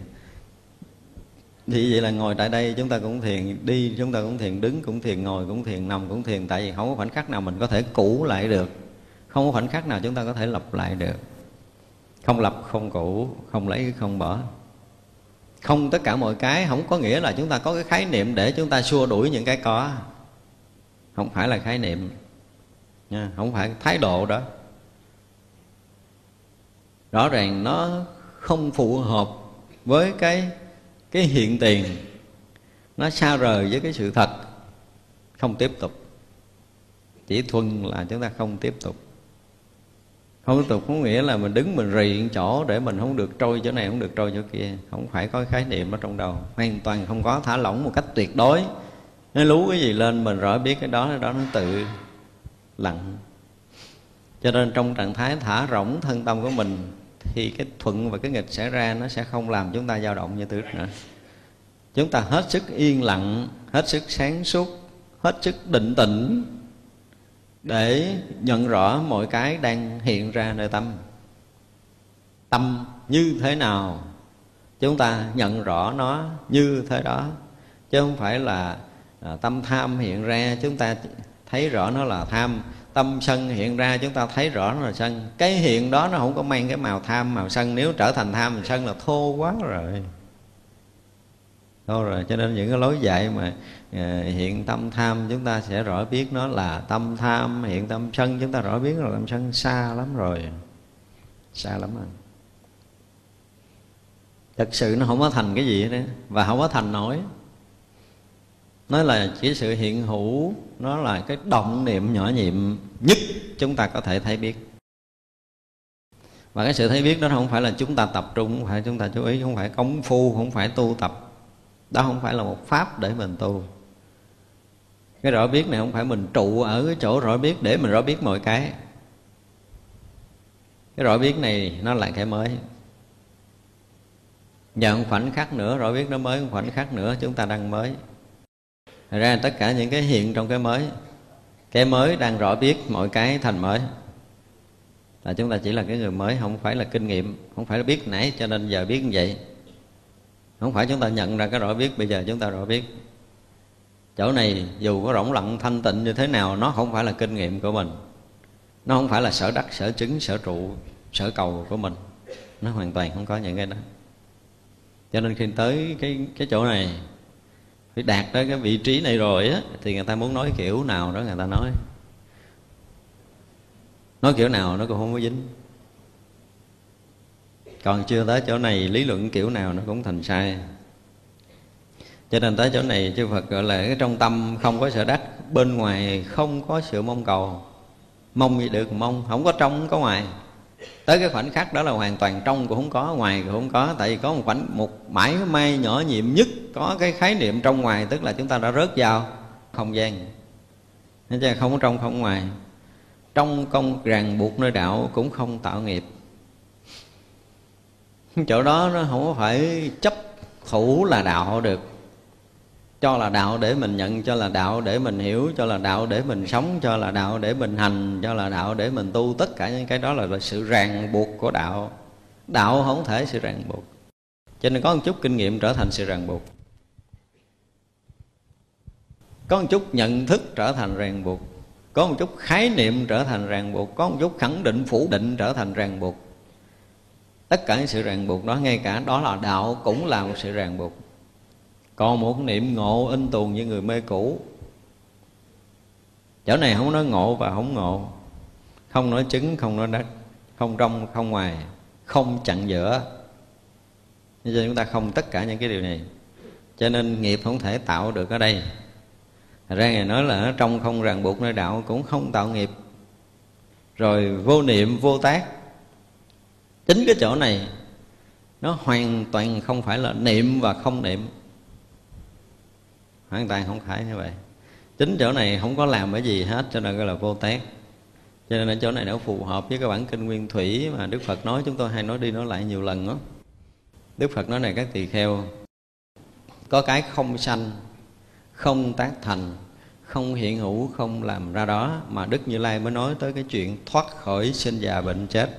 thì vậy là ngồi tại đây chúng ta cũng thiền đi, chúng ta cũng thiền đứng, cũng thiền ngồi, cũng thiền nằm, cũng thiền, tại vì không có khoảnh khắc nào mình có thể cũ lại được. Không có khoảnh khắc nào chúng ta có thể lập lại được. Không lập, không cũ, không lấy, không bỏ. Không tất cả mọi cái, không có nghĩa là chúng ta có cái khái niệm để chúng ta xua đuổi những cái có. Không phải là khái niệm. Nha, không phải thái độ đó. Rõ ràng nó không phù hợp với cái cái hiện tiền, nó xa rời với cái sự thật, không tiếp tục. Chỉ thuần là chúng ta không tiếp tục. Không tiếp tục có nghĩa là mình đứng, mình rì chỗ để mình không được trôi chỗ này, không được trôi chỗ kia. Không phải có khái niệm ở trong đầu. Hoàn toàn không có, thả lỏng một cách tuyệt đối. Nó lú cái gì lên, mình rõ biết cái đó cái đó nó tự lặng. Cho nên trong trạng thái thả rỗng thân tâm của mình thì cái thuận và cái nghịch xảy ra nó sẽ không làm chúng ta dao động như trước nữa. Chúng ta hết sức yên lặng hết sức sáng suốt hết sức định tĩnh để nhận rõ mọi cái đang hiện ra nơi tâm. Tâm như thế nào chúng ta nhận rõ nó như thế đó chứ không phải là à, tâm tham hiện ra chúng ta thấy rõ nó là tham tâm sân hiện ra, chúng ta thấy rõ nó là sân. Cái hiện đó nó không có mang cái màu tham, màu sân. Nếu trở thành tham sân là thô quá rồi. Thô rồi, cho nên những cái lối dạy mà à, hiện tâm tham, chúng ta sẽ rõ biết nó là tâm tham, hiện tâm sân. Chúng ta rõ biết là tâm sân xa lắm rồi. Xa lắm rồi. Thật sự nó không có thành cái gì nữa và không có thành nổi nó là chỉ sự hiện hữu, nó là cái động niệm nhỏ nhiệm nhất chúng ta có thể thấy biết. Và cái sự thấy biết đó không phải là chúng ta tập trung, không phải chúng ta chú ý, không phải công phu, không phải tu tập. Đó không phải là một pháp để mình tu. Cái rõ biết này không phải mình trụ ở cái chỗ rõ biết để mình rõ biết mọi cái. Cái rõ biết này nó là cái mới. Nhận khoảnh khắc nữa, rõ biết nó mới khoảnh khắc nữa chúng ta đang mới. Thật ra tất cả những cái hiện trong cái mới Cái mới đang rõ biết mọi cái thành mới. Là chúng ta chỉ là cái người mới Không phải là kinh nghiệm Không phải là biết nãy cho nên giờ biết như vậy. Không phải chúng ta nhận ra cái rõ biết Bây giờ chúng ta rõ biết. Chỗ này dù có rỗng lặng thanh tịnh như thế nào Nó không phải là kinh nghiệm của mình. Nó không phải là sở đắc, sở chứng, sở trụ Sở cầu của mình. Nó hoàn toàn không có những cái đó. Cho nên khi tới cái cái chỗ này phải đạt tới cái vị trí này rồi á, thì người ta muốn nói kiểu nào đó người ta nói. Nói kiểu nào nó cũng không có dính. Còn chưa tới chỗ này, lý luận kiểu nào nó cũng thành sai. Cho nên tới chỗ này chư Phật gọi là cái trong tâm không có sợ đắc, bên ngoài không có sự mong cầu. Mong gì được, mong không có trong, không có ngoài tới cái khoảnh khắc đó là hoàn toàn trong cũng không có, ngoài cũng không có. Tại vì có một khoảnh, một mãi may nhỏ nhiệm nhất có cái khái niệm trong ngoài, tức là chúng ta đã rớt vào không gian. Nên chứ không có trong, không ngoài. Trong công ràng buộc nơi đạo cũng không tạo nghiệp. Chỗ đó nó không có phải chấp thủ là đạo được cho là đạo để mình nhận cho là đạo để mình hiểu cho là đạo để mình sống cho là đạo để mình hành cho là đạo để mình tu. Tất cả những cái đó là, là sự ràng buộc của đạo. Đạo không thể sự ràng buộc. Cho nên có một chút kinh nghiệm trở thành sự ràng buộc. Có một chút nhận thức trở thành ràng buộc. Có một chút khái niệm trở thành ràng buộc. Có một chút khẳng định phủ định trở thành ràng buộc. Tất cả những sự ràng buộc đó ngay cả đó là đạo cũng là một sự ràng buộc còn một niệm ngộ in tuồng như người mê cũ. Chỗ này không nói ngộ và không ngộ. Không nói chứng không nói đất, không trong, không ngoài, không chặn giữa. Cho nên chúng ta không tất cả những cái điều này. Cho nên nghiệp không thể tạo được ở đây. Thật ra Ngài nói là trong không ràng buộc nơi đạo cũng không tạo nghiệp. Rồi vô niệm, vô tác. Chính cái chỗ này, Nó hoàn toàn không phải là niệm và không niệm hoàn toàn không phải như vậy. Chính chỗ này không có làm cái gì hết, cho nên gọi là vô tác cho nên ở chỗ này nó phù hợp với cái bản kinh nguyên thủy mà đức phật nói, chúng tôi hay nói đi nói lại nhiều lần đó đức phật nói này các tỳ kheo, có cái không sanh, không tác thành, không hiện hữu, không làm ra đó, mà đức như lai mới nói tới cái chuyện thoát khỏi sinh già bệnh chết.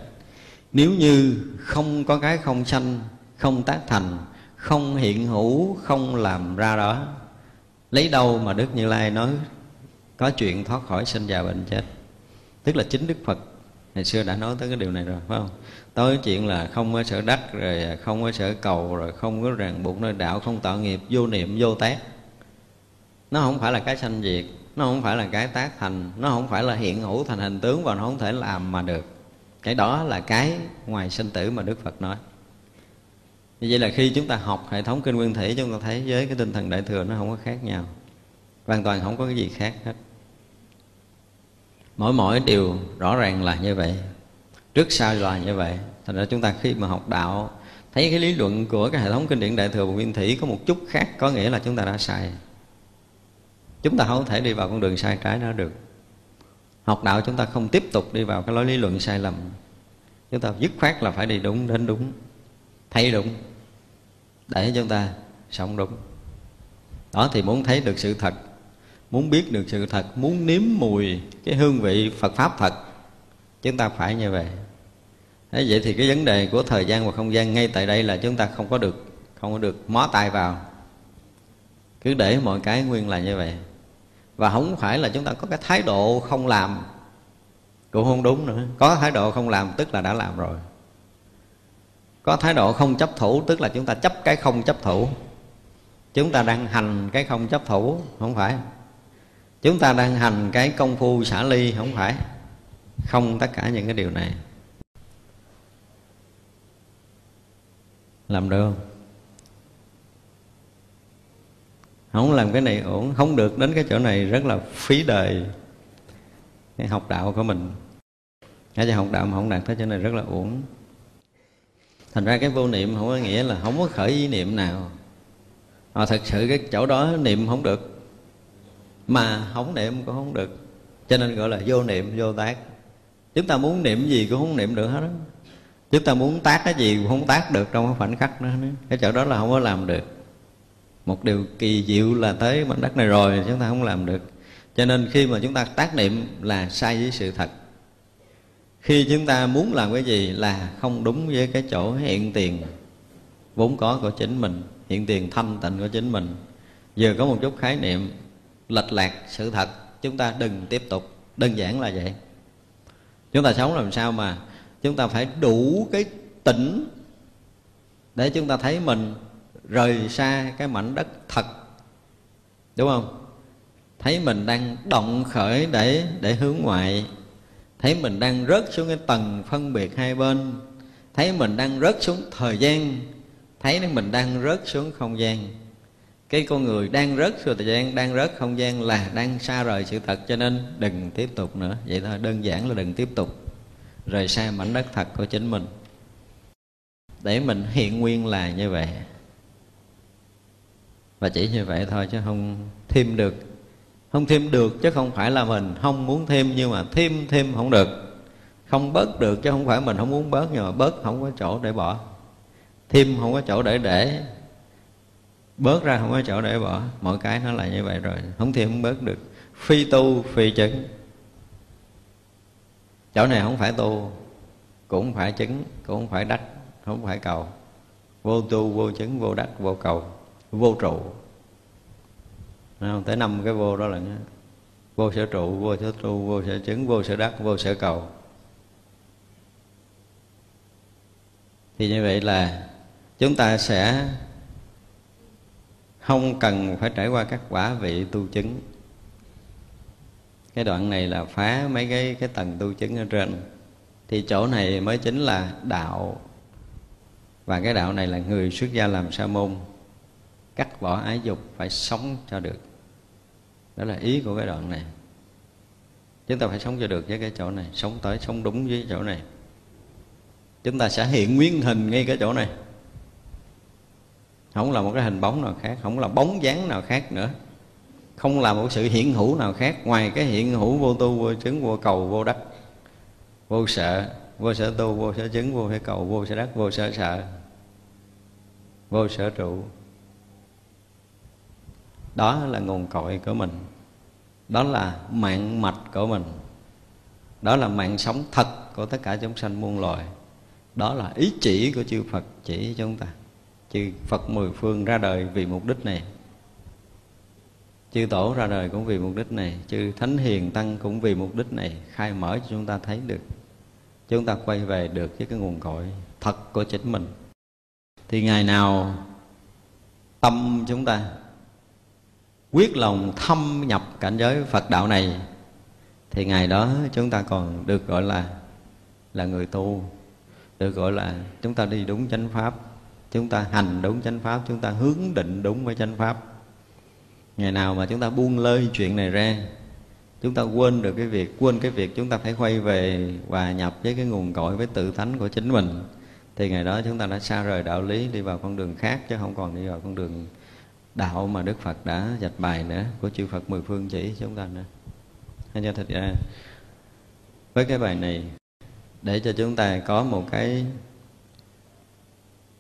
Nếu như không có cái không sanh, không tác thành, không hiện hữu, không làm ra đó lấy đâu mà đức như lai nói có chuyện thoát khỏi sinh già bệnh chết? Tức là chính đức phật ngày xưa đã nói tới cái điều này rồi, phải không? Tới chuyện là không có sở đắc rồi, không có sở cầu rồi, không có ràng buộc nơi đạo, không tạo nghiệp, vô niệm, vô tác. Nó không phải là cái sanh diệt, nó không phải là cái tác thành, nó không phải là hiện hữu thành hình tướng và nó không thể làm mà được. Cái đó là cái ngoài sinh tử mà đức phật nói như vậy là khi chúng ta học hệ thống kinh nguyên thủy, chúng ta thấy với cái tinh thần đại thừa nó không có khác nhau. Hoàn toàn không có cái gì khác hết. Mỗi mỗi điều rõ ràng là như vậy. Trước sau là như vậy. Thành ra chúng ta khi mà học đạo, thấy cái lý luận của cái hệ thống kinh điển đại thừa và nguyên thủy có một chút khác, có nghĩa là chúng ta đã sai. Chúng ta không thể đi vào con đường sai trái đó được. Học đạo chúng ta không tiếp tục đi vào cái lối lý luận sai lầm. Chúng ta dứt khoát là phải đi đúng đến đúng, thấy đúng để chúng ta sống đúng. Đó thì muốn thấy được sự thật, muốn biết được sự thật, muốn nếm mùi cái hương vị phật pháp thật, chúng ta phải như vậy. Thế vậy thì cái vấn đề của thời gian và không gian ngay tại đây là chúng ta không có được, không có được mó tay vào. Cứ để mọi cái nguyên là như vậy. Và không phải là chúng ta có cái thái độ không làm, cũng không đúng nữa. Có thái độ không làm, tức là đã làm rồi có thái độ không chấp thủ, tức là chúng ta chấp cái không chấp thủ. Chúng ta đang hành cái không chấp thủ, không phải. Chúng ta đang hành cái công phu xả ly, không phải. Không tất cả những cái điều này. Làm được không? Không làm cái này ổn. Không được đến cái chỗ này rất là phí đời. Cái học đạo của mình. Cái cho học đạo mà không đạt tới chỗ này rất là uổng thành ra cái vô niệm không có nghĩa là không có khởi ý niệm nào. Mà thật sự cái chỗ đó niệm không được. Mà không niệm cũng không được. Cho nên gọi là vô niệm, vô tác. Chúng ta muốn niệm gì cũng không niệm được hết đó chúng ta muốn tác cái gì cũng không tác được trong cái khoảnh khắc đó. Cái chỗ đó là không có làm được. Một điều kỳ diệu là tới mảnh đất này rồi, chúng ta không làm được. Cho nên khi mà chúng ta tác niệm là sai với sự thật khi chúng ta muốn làm cái gì là không đúng với cái chỗ hiện tiền, vốn có của chính mình, hiện tiền thanh tịnh của chính mình. Giờ có một chút khái niệm, lệch lạc sự thật, chúng ta đừng tiếp tục. Đơn giản là vậy. Chúng ta sống làm sao mà chúng ta phải đủ cái tỉnh để chúng ta thấy mình rời xa cái mảnh đất thật, đúng không? Thấy mình đang động khởi để để hướng ngoại thấy mình đang rớt xuống cái tầng phân biệt hai bên. Thấy mình đang rớt xuống thời gian. Thấy mình đang rớt xuống không gian. Cái con người đang rớt xuống thời gian, đang rớt không gian là đang xa rời sự thật, cho nên đừng tiếp tục nữa. Vậy thôi, đơn giản là đừng tiếp tục. Rời xa mảnh đất thật của chính mình. Để mình hiện nguyên là như vậy. Và chỉ như vậy thôi, chứ không thêm được không thêm được chứ không phải là mình không muốn thêm, nhưng mà thêm thêm không được. Không bớt được chứ không phải mình không muốn bớt, nhưng mà bớt không có chỗ để bỏ. Thêm không có chỗ để để. Bớt ra không có chỗ để bỏ. Mọi cái nó là như vậy rồi. Không thêm không bớt được. Phi tu, phi chứng. Chỗ này không phải tu, cũng không phải chứng, cũng không phải đắc, không phải cầu. Vô tu, vô chứng, vô đắc, vô cầu, vô trụ không? tới năm cái vô đó là nhá. vô sở trụ, vô sở tu, vô sở chứng, vô sở đắc, vô sở cầu. Thì như vậy là chúng ta sẽ không cần phải trải qua các quả vị tu chứng. Cái đoạn này là phá mấy cái cái tầng tu chứng ở trên. Thì chỗ này mới chính là đạo. Và cái đạo này là người xuất gia làm sa môn. Cắt bỏ ái dục, phải sống cho được đó là ý của cái đoạn này. Chúng ta phải sống cho được với cái chỗ này, sống tới, sống đúng với chỗ này. Chúng ta sẽ hiện nguyên hình ngay cái chỗ này. Không là một cái hình bóng nào khác, không là bóng dáng nào khác nữa. Không là một sự hiện hữu nào khác ngoài cái hiện hữu vô tu, vô chứng, vô cầu, vô đắc. Vô sợ, vô sở tu, vô sở chứng, vô sở cầu, vô sở đắc, vô sở sợ, vô sở trụ đó là nguồn cội của mình. Đó là mạng mạch của mình. Đó là mạng sống thật của tất cả chúng sanh muôn loài. Đó là ý chỉ của chư Phật, chỉ cho chúng ta. Chư Phật mười phương ra đời vì mục đích này. Chư tổ ra đời cũng vì mục đích này. Chư thánh hiền tăng cũng vì mục đích này. Khai mở cho chúng ta thấy được. Chúng ta quay về được với cái nguồn cội thật của chính mình. Thì ngày nào tâm chúng ta quyết lòng thâm nhập cảnh giới Phật đạo này, thì ngày đó chúng ta còn được gọi là là người tu, được gọi là chúng ta đi đúng chánh pháp, chúng ta hành đúng chánh pháp, chúng ta hướng định đúng với chánh pháp. Ngày nào mà chúng ta buông lơi chuyện này ra, chúng ta quên được cái việc, quên cái việc chúng ta phải quay về hòa nhập với cái nguồn cội, với tự thánh của chính mình, thì ngày đó chúng ta đã xa rời đạo lý, đi vào con đường khác, chứ không còn đi vào con đường đạo mà Đức Phật đã dạch bài nữa, của chư Phật mười phương chỉ chúng ta nữa. Hay cho thật ra với cái bài này, để cho chúng ta có một cái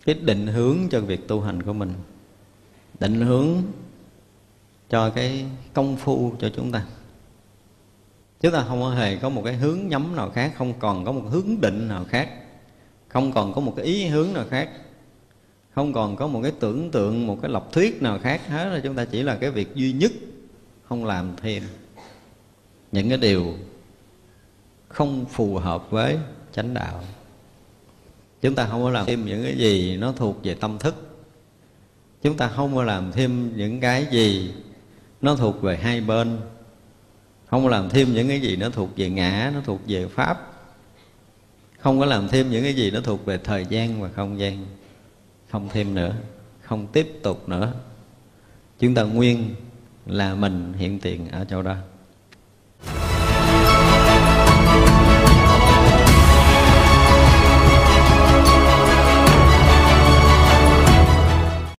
cái định hướng cho việc tu hành của mình, định hướng cho cái công phu cho chúng ta chúng ta không hề có một cái hướng nhắm nào khác, không còn có một hướng định nào khác, không còn có một cái ý hướng nào khác không còn có một cái tưởng tượng, một cái lọc thuyết nào khác hết là chúng ta chỉ là cái việc duy nhất, không làm thêm. Những cái điều không phù hợp với chánh đạo. Chúng ta không có làm thêm những cái gì nó thuộc về tâm thức. Chúng ta không có làm thêm những cái gì nó thuộc về hai bên. Không có làm thêm những cái gì nó thuộc về ngã, nó thuộc về pháp. Không có làm thêm những cái gì nó thuộc về thời gian và không gian không thêm nữa, không tiếp tục nữa. Chúng ta nguyên là mình hiện tiền ở chỗ đó.